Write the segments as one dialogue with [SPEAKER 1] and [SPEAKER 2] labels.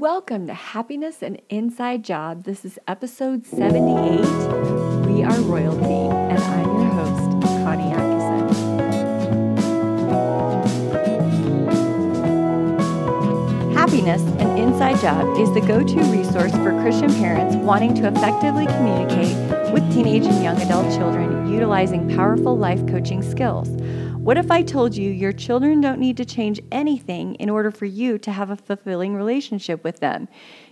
[SPEAKER 1] Welcome to Happiness and Inside Job. This is episode 78. We are royalty, and I'm your host, Connie Atkinson. Happiness and Inside Job is the go to resource for Christian parents wanting to effectively communicate with teenage and young adult children utilizing powerful life coaching skills. What if I told you your children don't need to change anything in order for you to have a fulfilling relationship with them?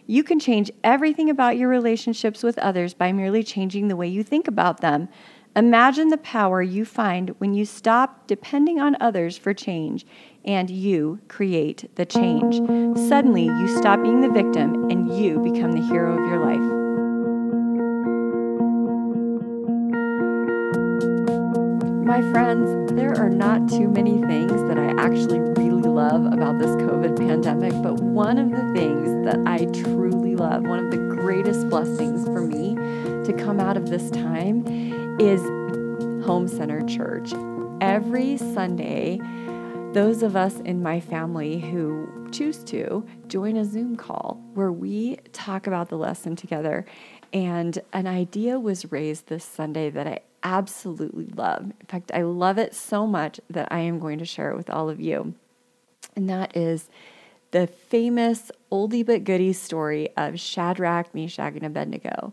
[SPEAKER 1] You can change everything about your relationships with others by merely changing the way you think about them. Imagine the power you find when you stop depending on others for change and you create the change. Suddenly, you stop being the victim and you become the hero of your life. My friends, there are not too many things that I actually really love about this COVID pandemic, but one of the things that I truly love, one of the greatest blessings for me to come out of this time is Home Center Church. Every Sunday, those of us in my family who choose to join a Zoom call where we talk about the lesson together. And an idea was raised this Sunday that I absolutely love. In fact, I love it so much that I am going to share it with all of you. And that is the famous oldie but goodie story of Shadrach, Meshach, and Abednego.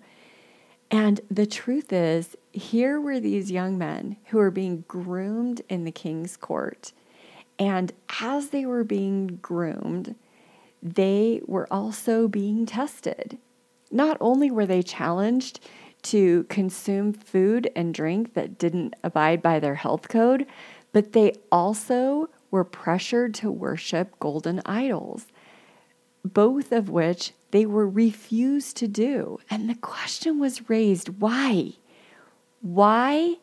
[SPEAKER 1] And the truth is, here were these young men who were being groomed in the king's court. And as they were being groomed, they were also being tested. Not only were they challenged to consume food and drink that didn't abide by their health code, but they also were pressured to worship golden idols, both of which they were refused to do. And the question was raised why? Why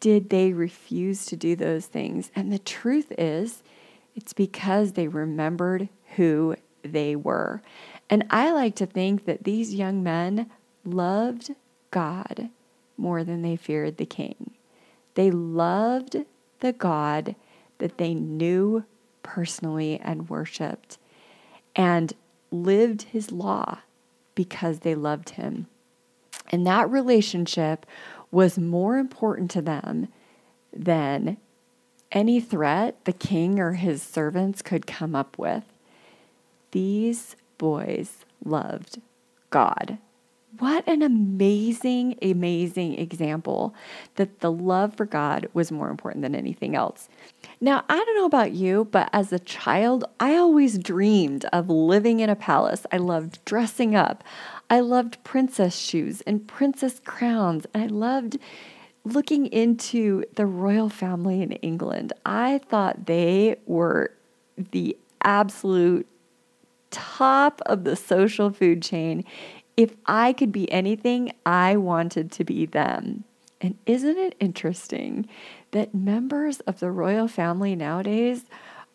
[SPEAKER 1] did they refuse to do those things? And the truth is, it's because they remembered who they were. And I like to think that these young men loved God more than they feared the king. They loved the God that they knew personally and worshiped and lived his law because they loved him. And that relationship was more important to them than any threat the king or his servants could come up with. These boys loved God. What an amazing, amazing example that the love for God was more important than anything else. Now, I don't know about you, but as a child, I always dreamed of living in a palace. I loved dressing up. I loved princess shoes and princess crowns. And I loved looking into the royal family in England. I thought they were the absolute top of the social food chain if I could be anything, I wanted to be them. And isn't it interesting that members of the royal family nowadays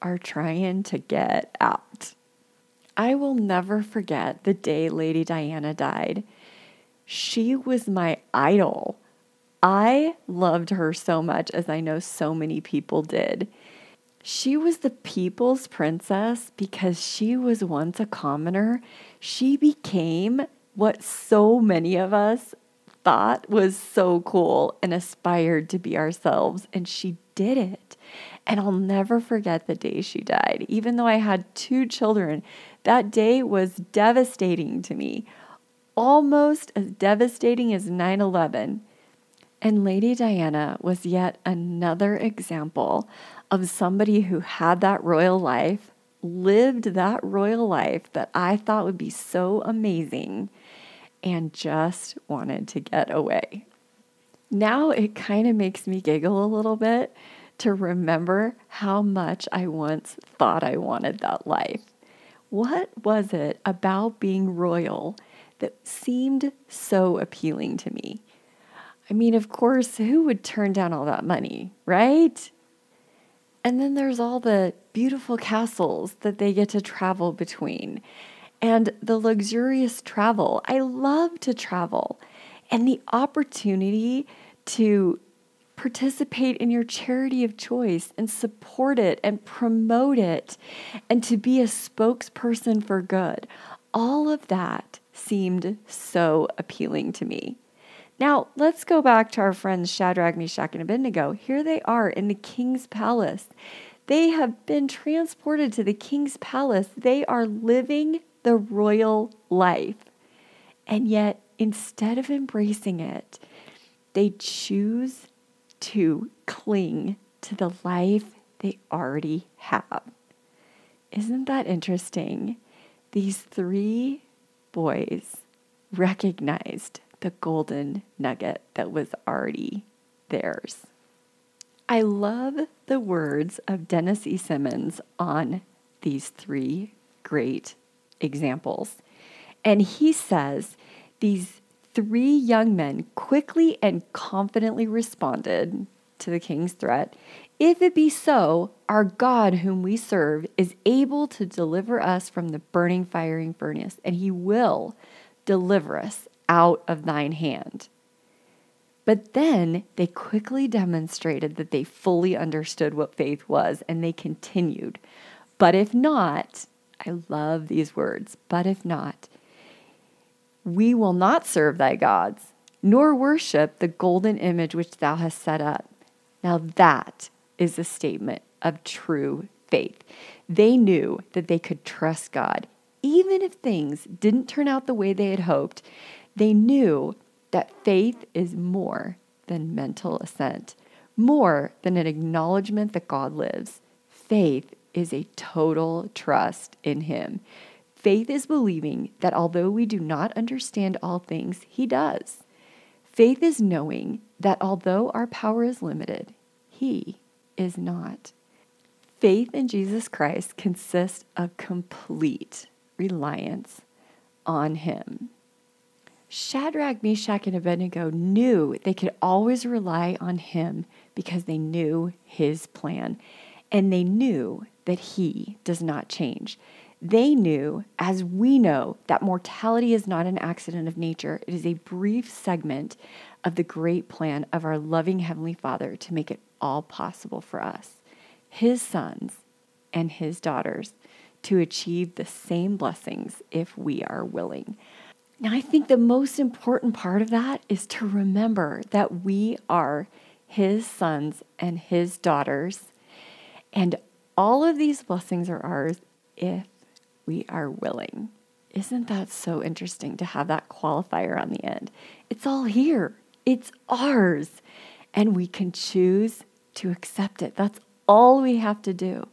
[SPEAKER 1] are trying to get out? I will never forget the day Lady Diana died. She was my idol. I loved her so much, as I know so many people did. She was the people's princess because she was once a commoner. She became what so many of us thought was so cool and aspired to be ourselves. And she did it. And I'll never forget the day she died. Even though I had two children, that day was devastating to me, almost as devastating as 9 11. And Lady Diana was yet another example of somebody who had that royal life, lived that royal life that I thought would be so amazing and just wanted to get away. Now it kind of makes me giggle a little bit to remember how much I once thought I wanted that life. What was it about being royal that seemed so appealing to me? I mean, of course, who would turn down all that money, right? And then there's all the beautiful castles that they get to travel between and the luxurious travel. I love to travel and the opportunity to participate in your charity of choice and support it and promote it and to be a spokesperson for good. All of that seemed so appealing to me. Now, let's go back to our friends Shadrach, Meshach, and Abednego. Here they are in the king's palace. They have been transported to the king's palace. They are living the royal life. And yet, instead of embracing it, they choose to cling to the life they already have. Isn't that interesting? These three boys recognized the golden nugget that was already theirs. I love the words of Dennis E. Simmons on these three great examples. And he says these three young men quickly and confidently responded to the king's threat If it be so, our God, whom we serve, is able to deliver us from the burning firing furnace, and he will deliver us out of thine hand. But then they quickly demonstrated that they fully understood what faith was, and they continued. But if not, I love these words, but if not, we will not serve thy gods, nor worship the golden image which thou hast set up. Now that is a statement of true faith. They knew that they could trust God. Even if things didn't turn out the way they had hoped, they knew that faith is more than mental assent, more than an acknowledgement that God lives. Faith is a total trust in Him. Faith is believing that although we do not understand all things, He does. Faith is knowing that although our power is limited, He is not. Faith in Jesus Christ consists of complete reliance on Him. Shadrach, Meshach, and Abednego knew they could always rely on him because they knew his plan and they knew that he does not change. They knew, as we know, that mortality is not an accident of nature. It is a brief segment of the great plan of our loving Heavenly Father to make it all possible for us, His sons and His daughters, to achieve the same blessings if we are willing. Now, I think the most important part of that is to remember that we are His sons and His daughters, and all of these blessings are ours if we are willing. Isn't that so interesting to have that qualifier on the end? It's all here, it's ours, and we can choose to accept it. That's all we have to do.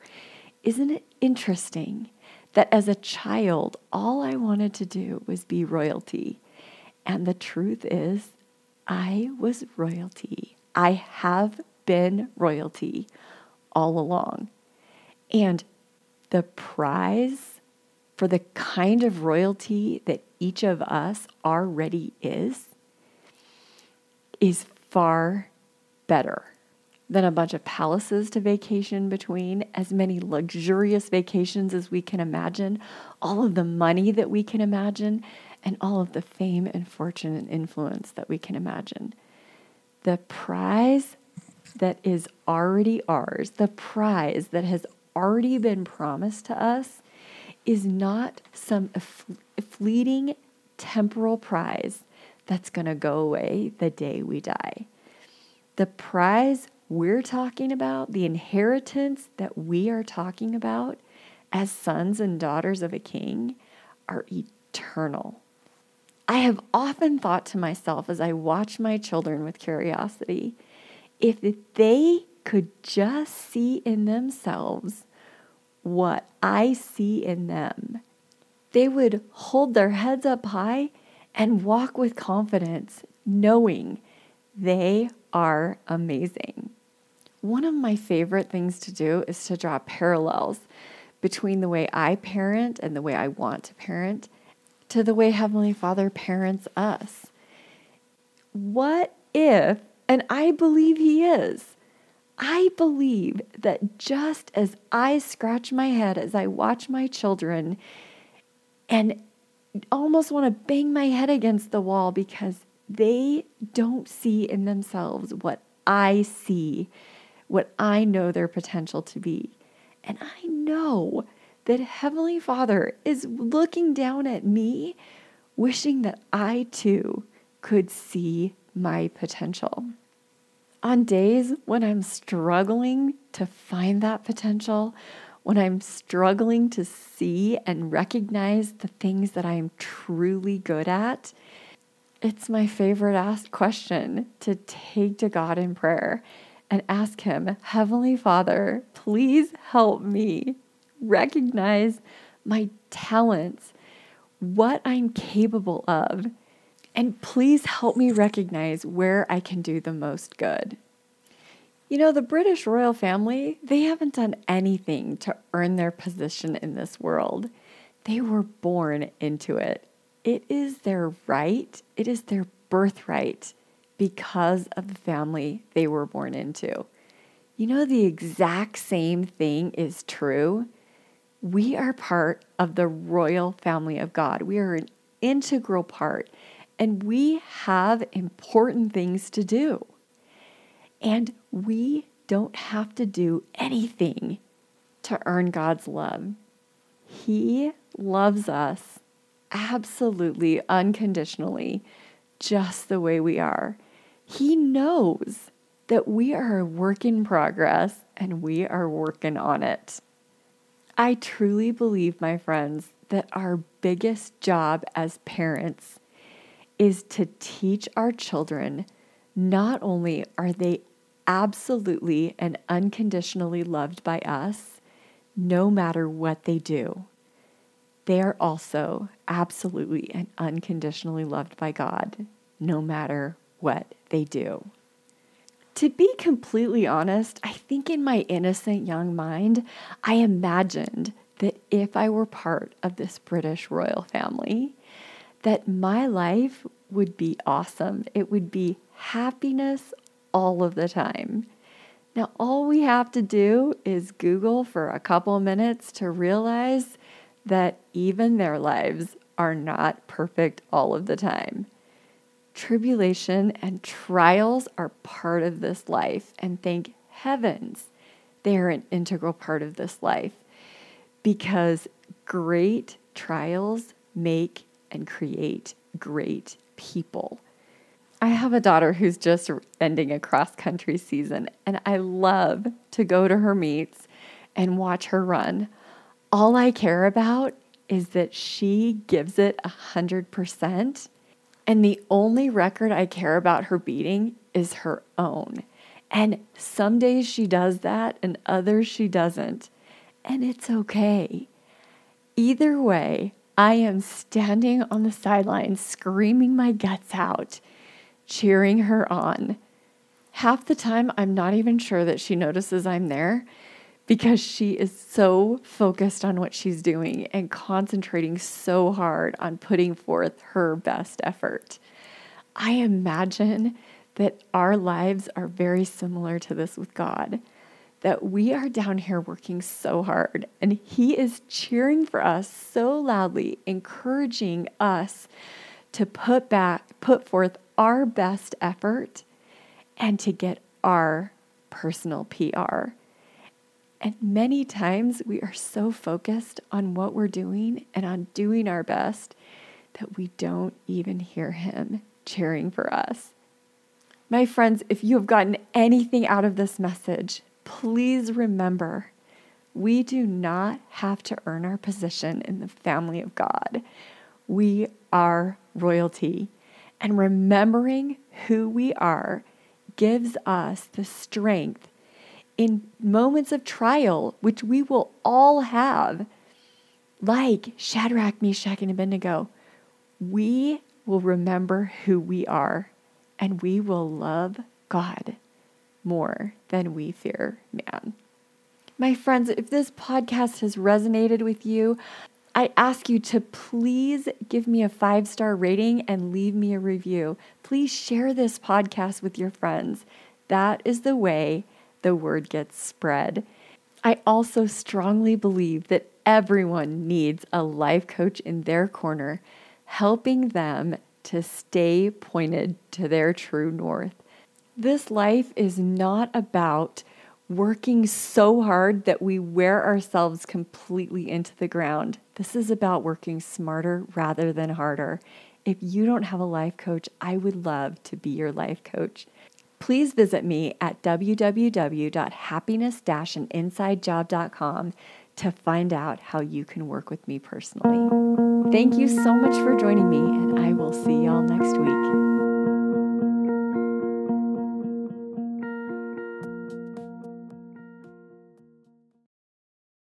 [SPEAKER 1] Isn't it interesting that as a child, all I wanted to do was be royalty. And the truth is, I was royalty. I have been royalty all along. And the prize for the kind of royalty that each of us already is is far better than a bunch of palaces to vacation between, as many luxurious vacations as we can imagine, all of the money that we can imagine, and all of the fame and fortune and influence that we can imagine. The prize that is already ours, the prize that has already been promised to us, is not some fleeting temporal prize that's going to go away the day we die. The prize we're talking about, the inheritance that we are talking about as sons and daughters of a king, are eternal. I have often thought to myself as I watch my children with curiosity if they could just see in themselves what I see in them, they would hold their heads up high and walk with confidence, knowing they are amazing. One of my favorite things to do is to draw parallels between the way I parent and the way I want to parent to the way Heavenly Father parents us. What if, and I believe He is, I believe that just as I scratch my head as I watch my children and almost want to bang my head against the wall because they don't see in themselves what I see what I know their potential to be. And I know that Heavenly Father is looking down at me, wishing that I too could see my potential. On days when I'm struggling to find that potential, when I'm struggling to see and recognize the things that I'm truly good at, it's my favorite asked question to take to God in prayer and ask Him, Heavenly Father, please help me recognize my talents, what I'm capable of, and please help me recognize where I can do the most good. You know, the British royal family, they haven't done anything to earn their position in this world. They were born into it. It is their right, it is their birthright because of the family they were born into. You know, the exact same thing is true. We are part of the royal family of God. We are an integral part, and we have important things to do. And we don't have to do anything to earn God's love. He loves us absolutely unconditionally, just the way we are. He knows that we are a work in progress and we are working on it. I truly believe, my friends, that our biggest job as parents is to teach our children not only are they absolutely and unconditionally loved by us, no matter what they do, they are also absolutely and unconditionally loved by God, no matter what they do. To be completely honest, I think in my innocent young mind, I imagined that if I were part of this British royal family, that my life would be awesome. It would be happiness all of the time. Now, all we have to do is Google for a couple minutes to realize that even their lives are not perfect all of the time. Tribulation and trials are part of this life, and thank heavens they are an integral part of this life because great trials make and create great people. I have a daughter who's just ending a cross country season, and I love to go to her meets and watch her run. All I care about is that she gives it a hundred percent. And the only record I care about her beating is her own. And some days she does that, and others she doesn't. And it's okay. Either way, I am standing on the sidelines screaming my guts out, cheering her on. Half the time, I'm not even sure that she notices I'm there because she is so focused on what she's doing and concentrating so hard on putting forth her best effort. I imagine that our lives are very similar to this with God. That we are down here working so hard, and He is cheering for us so loudly, encouraging us to put back, put forth our best effort and to get our personal PR. And many times we are so focused on what we're doing and on doing our best that we don't even hear Him cheering for us. My friends, if you have gotten anything out of this message, please remember we do not have to earn our position in the family of God. We are royalty. And remembering who we are gives us the strength in moments of trial, which we will all have, like Shadrach, Meshach, and Abednego, we will remember who we are and we will love God more than we fear man. My friends, if this podcast has resonated with you, I ask you to please give me a five star rating and leave me a review. Please share this podcast with your friends. That is the way the word gets spread. I also strongly believe that everyone needs a life coach in their corner, helping them to stay pointed to their true north. This life is not about working so hard that we wear ourselves completely into the ground. This is about working smarter rather than harder. If you don't have a life coach, I would love to be your life coach. Please visit me at www.happiness-insidejob.com to find out how you can work with me personally. Thank you so much for joining me, and I will see y'all next week.